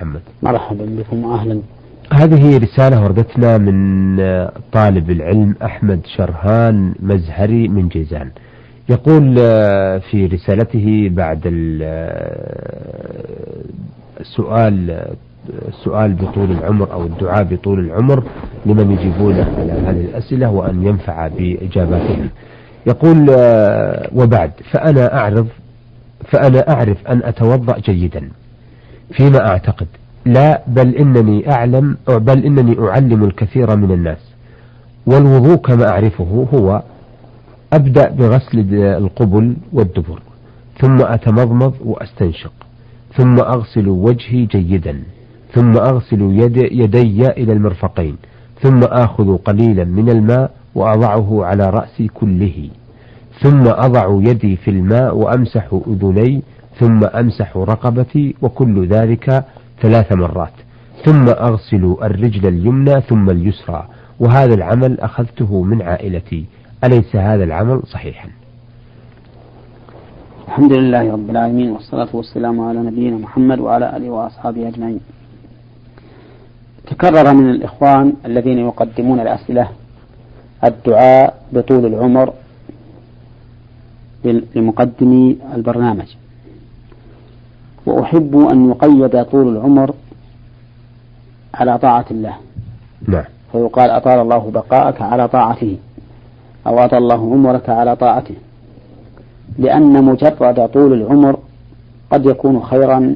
محمد. مرحبا بكم وأهلا. هذه رسالة وردتنا من طالب العلم أحمد شرهان مزهري من جيزان. يقول في رسالته بعد السؤال السؤال بطول العمر أو الدعاء بطول العمر لمن يجيبون على هذه الأسئلة وأن ينفع بإجاباتهم. يقول وبعد فأنا أعرض فأنا أعرف أن أتوضأ جيدا. فيما أعتقد. لا بل إنني أعلم بل إنني أعلم الكثير من الناس. والوضوء كما أعرفه هو أبدأ بغسل القبل والدبر ثم أتمضمض وأستنشق ثم أغسل وجهي جيدا ثم أغسل يد يدي إلى المرفقين ثم آخذ قليلا من الماء وأضعه على رأسي كله ثم أضع يدي في الماء وأمسح أذني ثم أمسح رقبتي وكل ذلك ثلاث مرات. ثم أغسل الرجل اليمنى ثم اليسرى وهذا العمل أخذته من عائلتي. أليس هذا العمل صحيحا؟ الحمد لله رب العالمين والصلاة والسلام على نبينا محمد وعلى آله وأصحابه أجمعين. تكرر من الإخوان الذين يقدمون الأسئلة الدعاء بطول العمر لمقدمي البرنامج. وأحب أن يقيد طول العمر على طاعة الله. نعم. فيقال أطال الله بقاءك على طاعته أو أطال الله عمرك على طاعته. لأن مجرد طول العمر قد يكون خيرا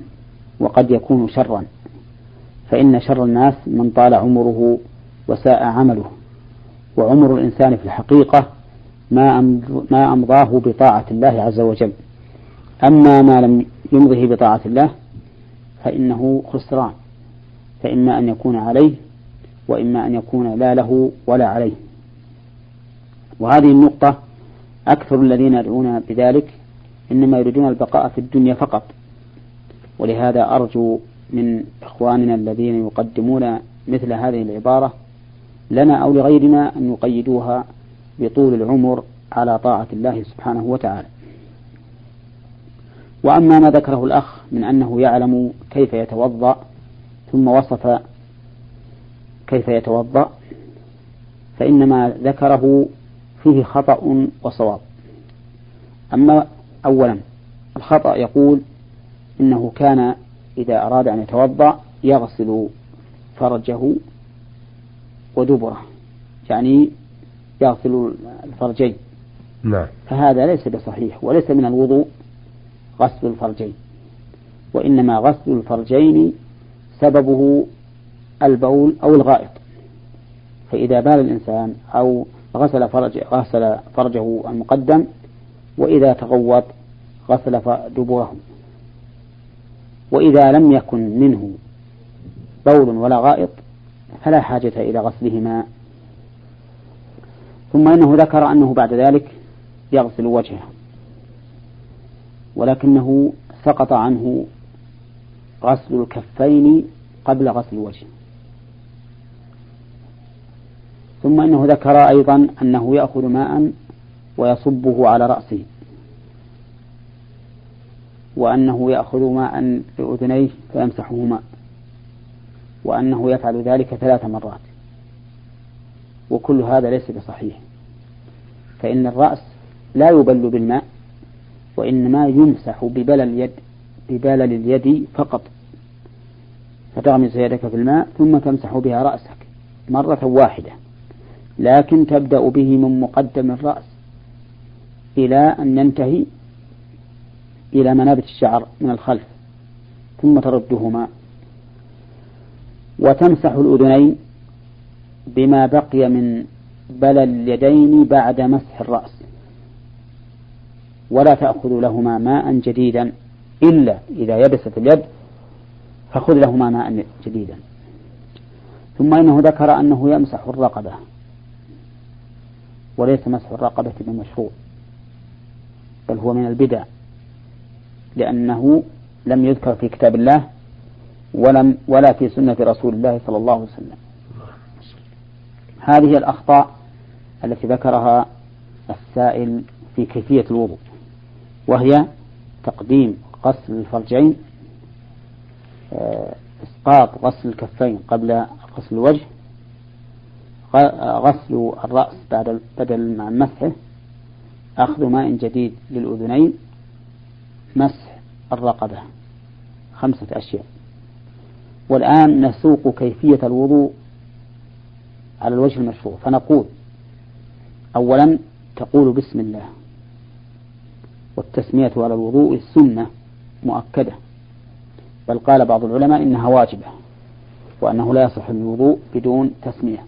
وقد يكون شرا. فإن شر الناس من طال عمره وساء عمله. وعمر الإنسان في الحقيقة ما ما أمضاه بطاعة الله عز وجل. أما ما لم يمضه بطاعة الله فإنه خسران. فإما أن يكون عليه وإما أن يكون لا له ولا عليه. وهذه النقطة أكثر الذين يدعون بذلك إنما يريدون البقاء في الدنيا فقط. ولهذا أرجو من إخواننا الذين يقدمون مثل هذه العبارة لنا أو لغيرنا أن يقيدوها بطول العمر على طاعة الله سبحانه وتعالى. وأما ما ذكره الأخ من أنه يعلم كيف يتوضأ ثم وصف كيف يتوضأ فإنما ذكره فيه خطأ وصواب. أما أولا الخطأ يقول إنه كان إذا أراد أن يتوضأ يغسل فرجه ودبره يعني يغسل الفرجين. نعم. فهذا ليس بصحيح وليس من الوضوء غسل الفرجين. وإنما غسل الفرجين سببه البول أو الغائط. فإذا بال الإنسان أو غسل فرج غسل فرجه المقدم وإذا تغوط غسل دبره وإذا لم يكن منه بول ولا غائط فلا حاجة إلى غسلهما. ثم إنه ذكر أنه بعد ذلك يغسل وجهه. ولكنه سقط عنه غسل الكفين قبل غسل الوجه. ثم إنه ذكر أيضا أنه يأخذ ماء ويصبه على رأسه وأنه يأخذ ماء بأذنيه فيمسحهما وأنه يفعل ذلك ثلاث مرات. وكل هذا ليس بصحيح. فإن الرأس لا يبل بالماء وإنما يمسح ببلل اليد ببلل اليد فقط. فتغمس يدك في الماء ثم تمسح بها رأسك مرة واحدة. لكن تبدأ به من مقدم الرأس إلى أن ينتهي إلى منابت الشعر من الخلف ثم تردهما. وتمسح الأذنين بما بقي من بلل اليدين بعد مسح الرأس. ولا تأخذ لهما ماء جديدا. إلا إذا يبست اليد فخذ لهما ماء جديدا. ثم إنه ذكر أنه يمسح الرقبة وليس مسح الرقبة بمشروع بل هو من البدع لأنه لم يذكر في كتاب الله ولم ولا في سنة رسول الله صلى الله عليه وسلم. هذه الأخطاء التي ذكرها السائل في كيفية الوضوء. وهي تقديم غسل الفرجين آه، إسقاط غسل الكفين قبل غسل الوجه غسل الرأس بعد بدل مع مسحه أخذ ماء جديد للأذنين مسح الرقبة خمسة أشياء. والآن نسوق كيفية الوضوء على الوجه المشروع. فنقول أولا تقول بسم الله. والتسمية على الوضوء سنة مؤكدة. بل قال بعض العلماء إنها واجبة وأنه لا يصح الوضوء بدون تسمية.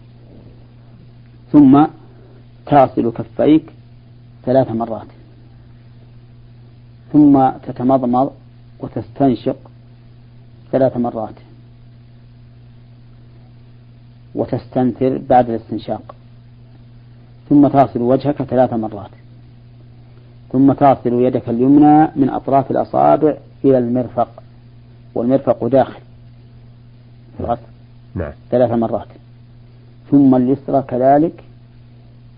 ثم تغسل كفيك ثلاث مرات. ثم تتمضمض وتستنشق ثلاث مرات. وتستنثر بعد الاستنشاق. ثم تغسل وجهك ثلاث مرات. ثم تغسل يدك اليمنى من أطراف الأصابع إلى المرفق والمرفق داخل الغسل نعم. ثلاث مرات. ثم اليسرى كذلك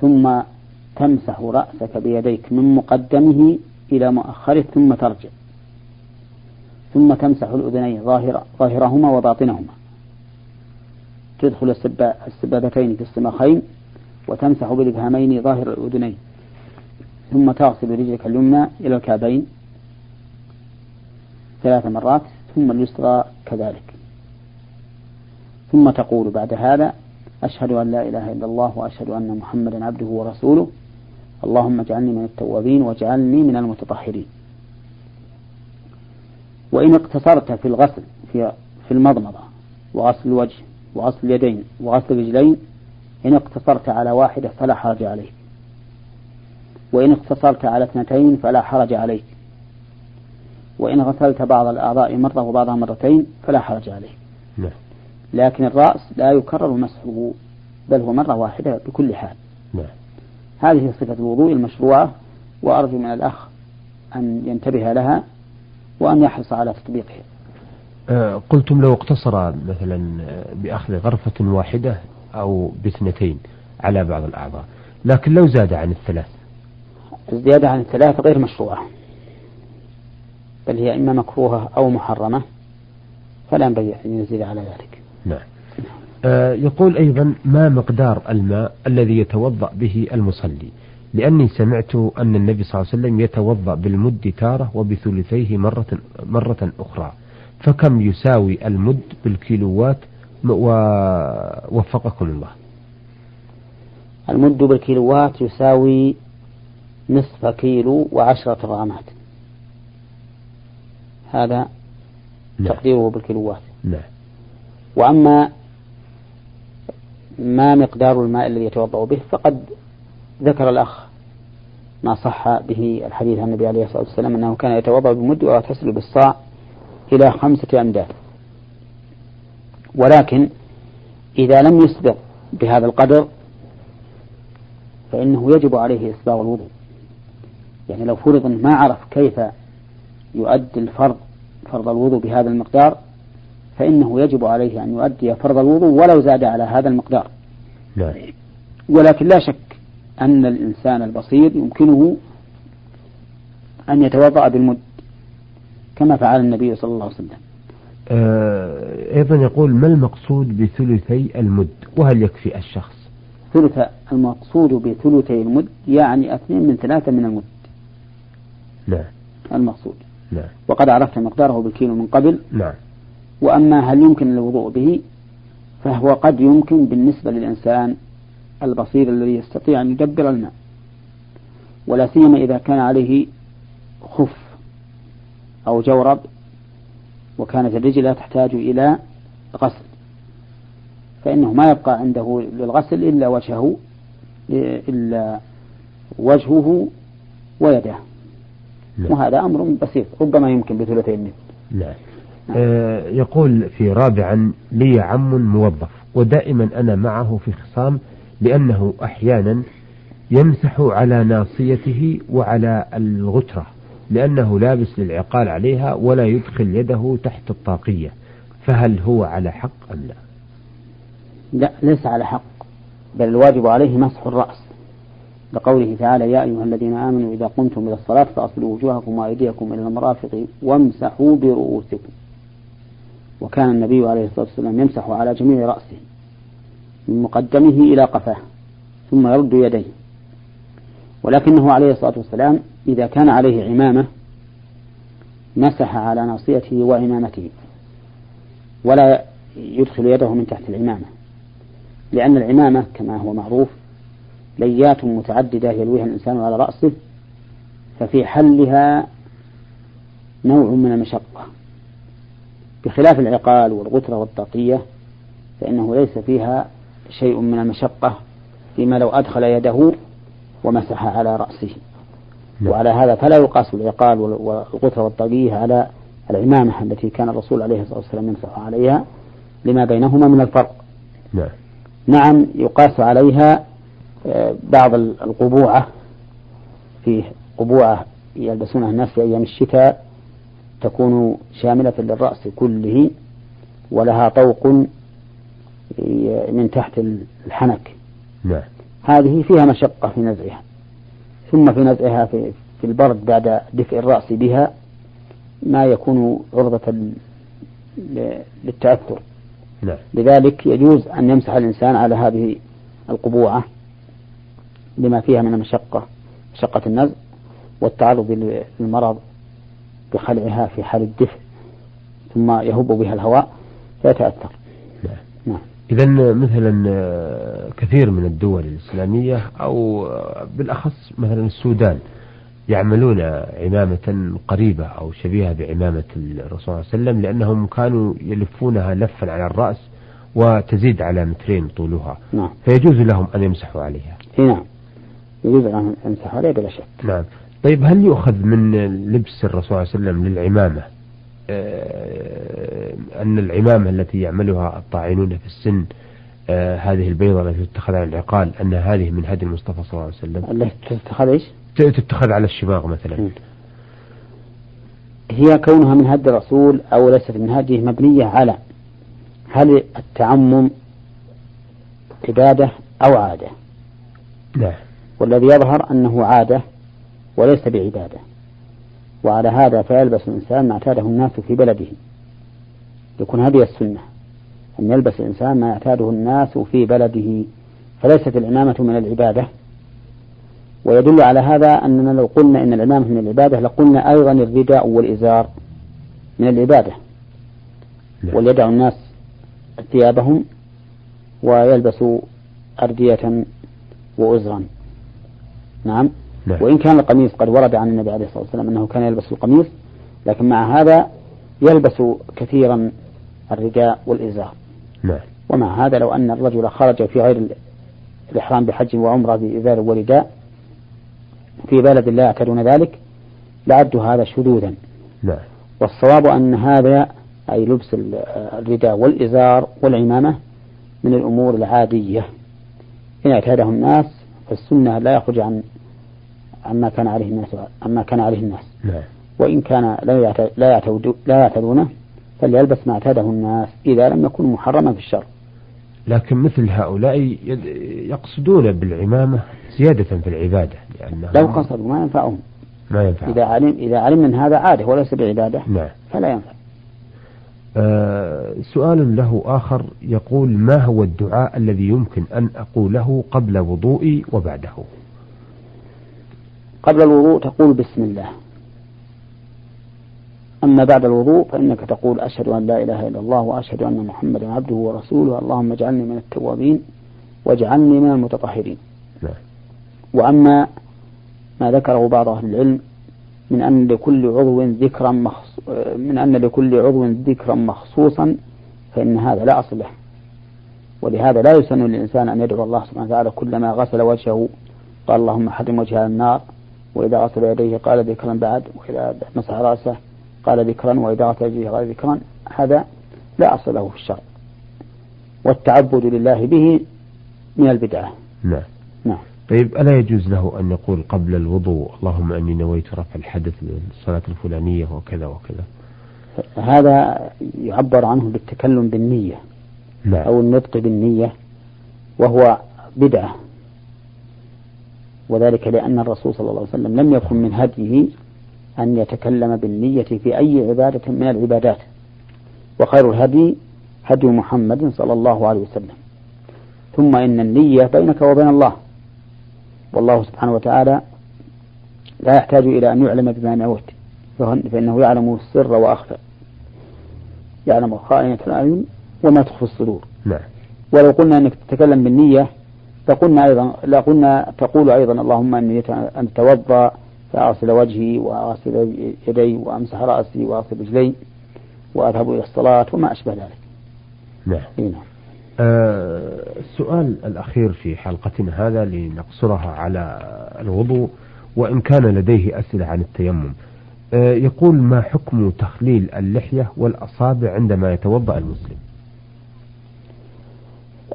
ثم تمسح رأسك بيديك من مقدمه إلى مؤخره ثم ترجع. ثم تمسح الأذنين ظاهر ظاهرهما وباطنهما. تدخل السبابتين في السماخين وتمسح بالإبهامين ظاهر الأذنين. ثم تغسل رجلك اليمنى إلى الكعبين ثلاث مرات ثم اليسرى كذلك. ثم تقول بعد هذا أشهد أن لا إله إلا الله وأشهد أن محمدا عبده ورسوله. اللهم اجعلني من التوابين واجعلني من المتطهرين. وإن اقتصرت في الغسل في في المضمضة وغسل الوجه وغسل اليدين وغسل الرجلين إن اقتصرت على واحدة فلا حرج عليك. وإن اقتصرت على اثنتين فلا حرج عليك وإن غسلت بعض الأعضاء مرة وبعضها مرتين فلا حرج عليك نعم. لكن الرأس لا يكرر مسحه بل هو مرة واحدة بكل حال نعم. هذه صفة الوضوء المشروعة وأرجو من الأخ أن ينتبه لها وأن يحرص على تطبيقها أه قلتم لو اقتصر مثلا بأخذ غرفة واحدة أو باثنتين على بعض الأعضاء لكن لو زاد عن الثلاث الزيادة عن الثلاث غير مشروعة بل هي إما مكروهة أو محرمة فلا ينبغي أن يزيد على ذلك. نعم. آه يقول أيضا ما مقدار الماء الذي يتوضأ به المصلي؟ لأني سمعت أن النبي صلى الله عليه وسلم يتوضأ بالمد تارة وبثلثيه مرة, مرة أخرى. فكم يساوي المد بالكيلوات؟ ووفقكم الله. المد بالكيلوات يساوي نصف كيلو وعشرة غرامات هذا نعم. تقديره بالكيلوات نعم. وأما ما مقدار الماء الذي يتوضأ به فقد ذكر الأخ ما صح به الحديث عن النبي عليه الصلاة والسلام أنه كان يتوضأ بمد ويغتسل بالصاع إلى خمسة أمداد ولكن إذا لم يسبق بهذا القدر فإنه يجب عليه إسباغ الوضوء يعني لو فرض ما عرف كيف يؤدي الفرض فرض الوضوء بهذا المقدار فإنه يجب عليه أن يؤدي فرض الوضوء ولو زاد على هذا المقدار. لا. ولكن لا شك أن الإنسان البصير يمكنه أن يتوضأ بالمد كما فعل النبي صلى الله عليه وسلم. آه أيضا يقول ما المقصود بثلثي المد؟ وهل يكفي الشخص؟ ثلث المقصود بثلثي المد يعني اثنين من ثلاثة من المد. نعم. المقصود. نعم. وقد عرفت مقداره بالكيلو من قبل. نعم. وأما هل يمكن الوضوء به؟ فهو قد يمكن بالنسبة للإنسان البصير الذي يستطيع أن يدبر الماء. ولا سيما إذا كان عليه خف أو جورب وكانت الرجل لا تحتاج إلى غسل. فإنه ما يبقى عنده للغسل إلا وجهه إلا وجهه ويده. نعم. وهذا أمر بسيط ربما يمكن بثلثين نعم. آه يقول في رابعا لي عم موظف ودائما أنا معه في خصام لأنه أحيانا يمسح على ناصيته وعلى الغترة لأنه لابس للعقال عليها ولا يدخل يده تحت الطاقية. فهل هو على حق أم لا؟ لا ليس على حق بل الواجب عليه مسح الرأس. لقوله تعالى يا أيها الذين آمنوا إذا قمتم إلى الصلاة فأصلوا وجوهكم وأيديكم إلى المرافق وامسحوا برؤوسكم. وكان النبي عليه الصلاة والسلام يمسح على جميع رأسه من مقدمه إلى قفاه ثم يرد يديه. ولكنه عليه الصلاة والسلام إذا كان عليه عمامة مسح على ناصيته وعمامته ولا يدخل يده من تحت العمامة لأن العمامة كما هو معروف ليات متعددة يلويها الإنسان على رأسه ففي حلها نوع من المشقة. بخلاف العقال والغترة والطاقية فإنه ليس فيها شيء من المشقة فيما لو أدخل يده ومسح على رأسه. نعم. وعلى هذا فلا يقاس العقال والغثر والطاقية على العمامة التي كان الرسول عليه الصلاة والسلام يمسح عليها لما بينهما من الفرق. نعم, نعم يقاس عليها بعض القبوعة في قبوعة يلبسونها الناس في أيام الشتاء تكون شاملة للرأس كله ولها طوق من تحت الحنك نعم. هذه فيها مشقة في نزعها ثم في نزعها في, في البرد بعد دفء الرأس بها ما يكون عرضة للتأثر نعم. لذلك يجوز أن يمسح الإنسان على هذه القبوعة لما فيها من المشقة مشقة النزع والتعرض للمرض بخلعها في حال الدفء ثم يهب بها الهواء فيتأثر نعم. نعم. إذا مثلا آه، كثير من الدول الإسلامية أو آه، بالأخص مثلا السودان يعملون عمامة قريبة أو شبيهة بعمامة الرسول صلى الله عليه وسلم لأنهم كانوا يلفونها لفا على الرأس وتزيد على مترين طولها نعم. فيجوز لهم أن يمسحوا عليها نعم يجوز لهم أن يمسحوا عليها بلا شك. نعم. طيب هل يؤخذ من لبس الرسول صلى الله عليه وسلم للعمامة؟ آه، أن العمامة التي يعملها الطاعنون في السن آه، هذه البيضة التي تتخذ على العقال أن هذه من هدي المصطفى صلى الله عليه وسلم؟ التي تتخذ إيش؟ تتخذ على الشماغ مثلا. هي كونها من هدي الرسول أو ليست من هديه مبنية على هل التعمم عبادة أو عادة؟ نعم. والذي يظهر أنه عادة وليس بعبادة وعلى هذا فيلبس الإنسان ما اعتاده الناس في بلده. يكون هذه السنة. أن يلبس الإنسان ما يعتاده الناس في بلده. فليست العمامة من العبادة. ويدل على هذا أننا لو قلنا إن العمامة من العبادة لقلنا أيضا الرداء والإزار من العبادة. نعم. وليدع الناس ثيابهم ويلبسوا أردية وأزرا نعم نعم. وإن كان القميص قد ورد عن النبي عليه الصلاة والسلام أنه كان يلبس القميص لكن مع هذا يلبس كثيرا الرداء والإزار نعم. ومع هذا لو أن الرجل خرج في غير الإحرام بحج وعمرة بإزار ورداء في بلد لا يعتادون ذلك لعدوا هذا شذوذا نعم. والصواب أن هذا أي لبس الرداء والإزار والعمامة من الأمور العادية إن اعتاده الناس فالسنة لا يخرج عن عما كان عليه الناس عما كان عليه الناس نعم. وإن كان لا لا يعتدونه فليلبس ما اعتاده الناس إذا لم يكن محرما في الشر. لكن مثل هؤلاء يقصدون بالعمامة زيادة في العبادة لأنه لو قصدوا ما ينفعهم ما ينفع إذا علم إذا علم من هذا عادة وليس بعبادة نعم. فلا ينفع. آه سؤال له آخر يقول ما هو الدعاء الذي يمكن أن أقوله قبل وضوئي وبعده؟ قبل الوضوء تقول بسم الله أما بعد الوضوء فإنك تقول أشهد أن لا إله إلا الله وأشهد أن محمدا عبده ورسوله اللهم اجعلني من التوابين واجعلني من المتطهرين نعم. وأما ما ذكره بعض أهل العلم من أن لكل عضو ذكرا مخص... من أن لكل عضو ذكرا مخصوصا فإن هذا لا أصل له. ولهذا لا يسن للإنسان أن يدعو الله سبحانه وتعالى كلما غسل وجهه قال اللهم حرم وجهه النار وإذا غسل يديه قال ذكرا بعد وإذا مسح رأسه قال ذكرا وإذا غسل يديه قال ذكرا. هذا لا أصل له في الشرع. والتعبد لله به من البدعة. نعم. نعم. طيب ألا يجوز له أن يقول قبل الوضوء اللهم أني نويت رفع الحدث للصلاة الفلانية وكذا وكذا؟ هذا يعبر عنه بالتكلم بالنية نعم. أو النطق بالنية وهو بدعة. وذلك لأن الرسول صلى الله عليه وسلم لم يكن من هديه أن يتكلم بالنية في أي عبادة من العبادات. وخير الهدي هدي محمد صلى الله عليه وسلم. ثم إن النية بينك وبين الله. والله سبحانه وتعالى لا يحتاج إلى أن يعلم بما نويت فإنه يعلم السر وأخفى. يعلم خائنة الأعين وما تخفي الصدور. نعم. ولو قلنا أنك تتكلم بالنية فقلنا أيضا لا قلنا تقول أيضا اللهم أني أن أتوضأ فأغسل وجهي وأغسل يدي وأمسح رأسي وأغسل رجلي وأذهب إلى الصلاة وما أشبه ذلك. نعم. نعم. السؤال الأخير في حلقتنا هذا لنقصرها على الوضوء وإن كان لديه أسئلة عن التيمم. آه يقول ما حكم تخليل اللحية والأصابع عندما يتوضأ المسلم؟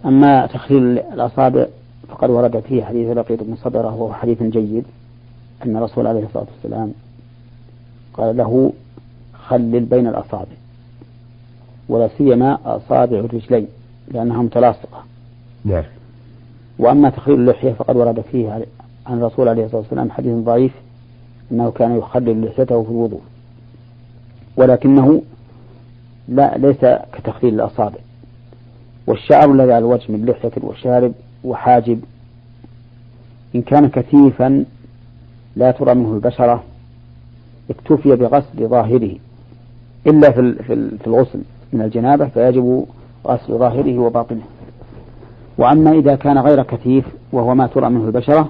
أما تخليل الأصابع فقد ورد فيه حديث لقيط بن صبرة وهو حديث جيد أن الرسول عليه الصلاة والسلام قال له خلل بين الأصابع ولا سيما أصابع الرجلين. لأنها متلاصقة نعم. وأما تخليل اللحية فقد ورد فيه عن الرسول عليه الصلاة والسلام حديث ضعيف أنه كان يخلل لحيته في الوضوء. ولكنه لا ليس كتخليل الأصابع. والشعر الذي على الوجه من لحية وشارب وحاجب إن كان كثيفا لا ترى منه البشرة اكتفي بغسل ظاهره. إلا في في الغسل من الجنابة فيجب غسل ظاهره وباطنه وأما إذا كان غير كثيف وهو ما ترى منه البشرة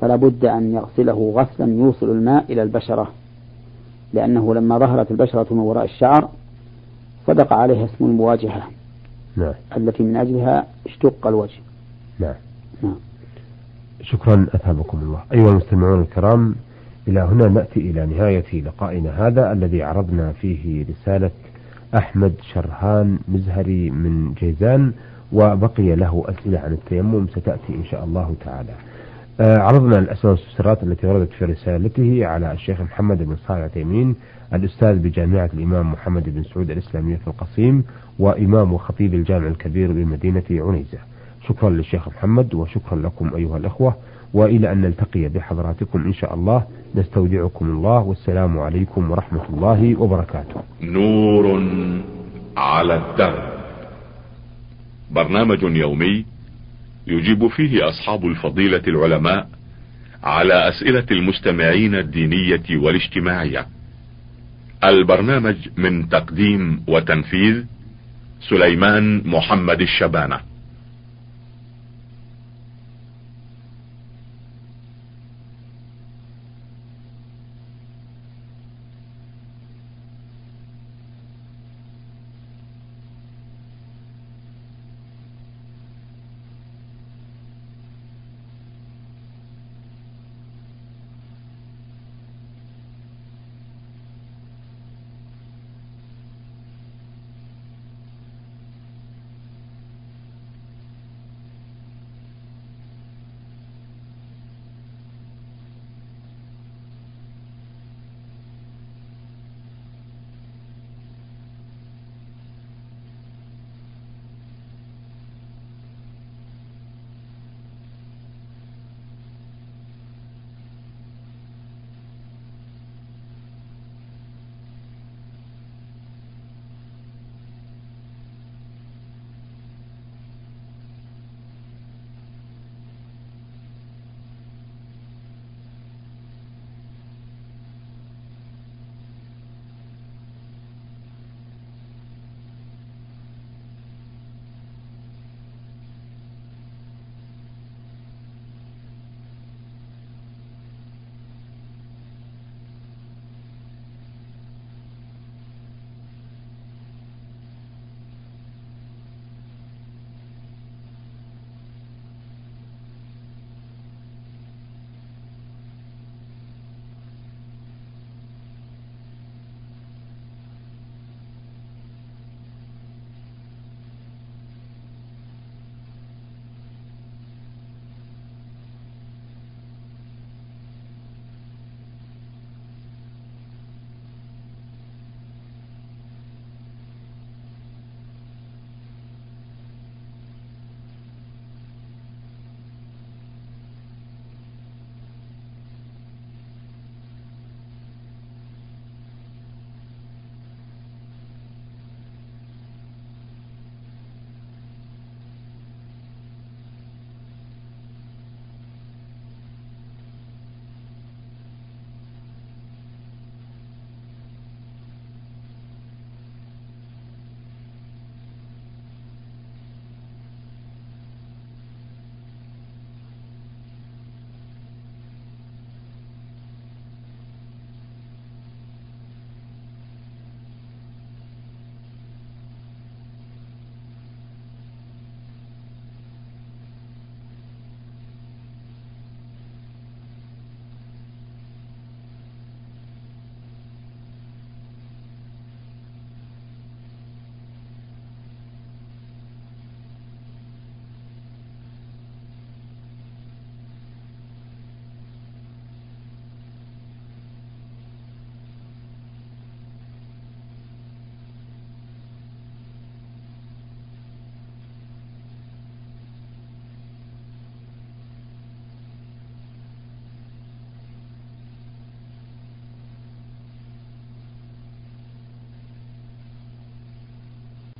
فلا بد أن يغسله غسلا يوصل الماء إلى البشرة لأنه لما ظهرت البشرة من وراء الشعر صدق عليها اسم المواجهة نعم. التي من أجلها اشتق الوجه نعم. نعم. شكرا أثابكم الله أيها المستمعون الكرام إلى هنا نأتي إلى نهاية لقائنا هذا الذي عرضنا فيه رسالة أحمد شرهان مزهري من جيزان وبقي له أسئلة عن التيمم ستأتي إن شاء الله تعالى. آه عرضنا الأسئلة والسرات التي وردت في رسالته على الشيخ محمد بن صالح تيمين الأستاذ بجامعة الإمام محمد بن سعود الإسلامية في القصيم وإمام وخطيب الجامع الكبير بمدينة عنيزة. شكرا للشيخ محمد وشكرا لكم أيها الأخوة. وإلى أن نلتقي بحضراتكم إن شاء الله. نستودعكم الله. والسلام عليكم ورحمة الله وبركاته. نور على الدرب برنامج يومي يجيب فيه أصحاب الفضيلة العلماء على أسئلة المستمعين الدينية والاجتماعية. البرنامج من تقديم وتنفيذ سليمان محمد الشبانة.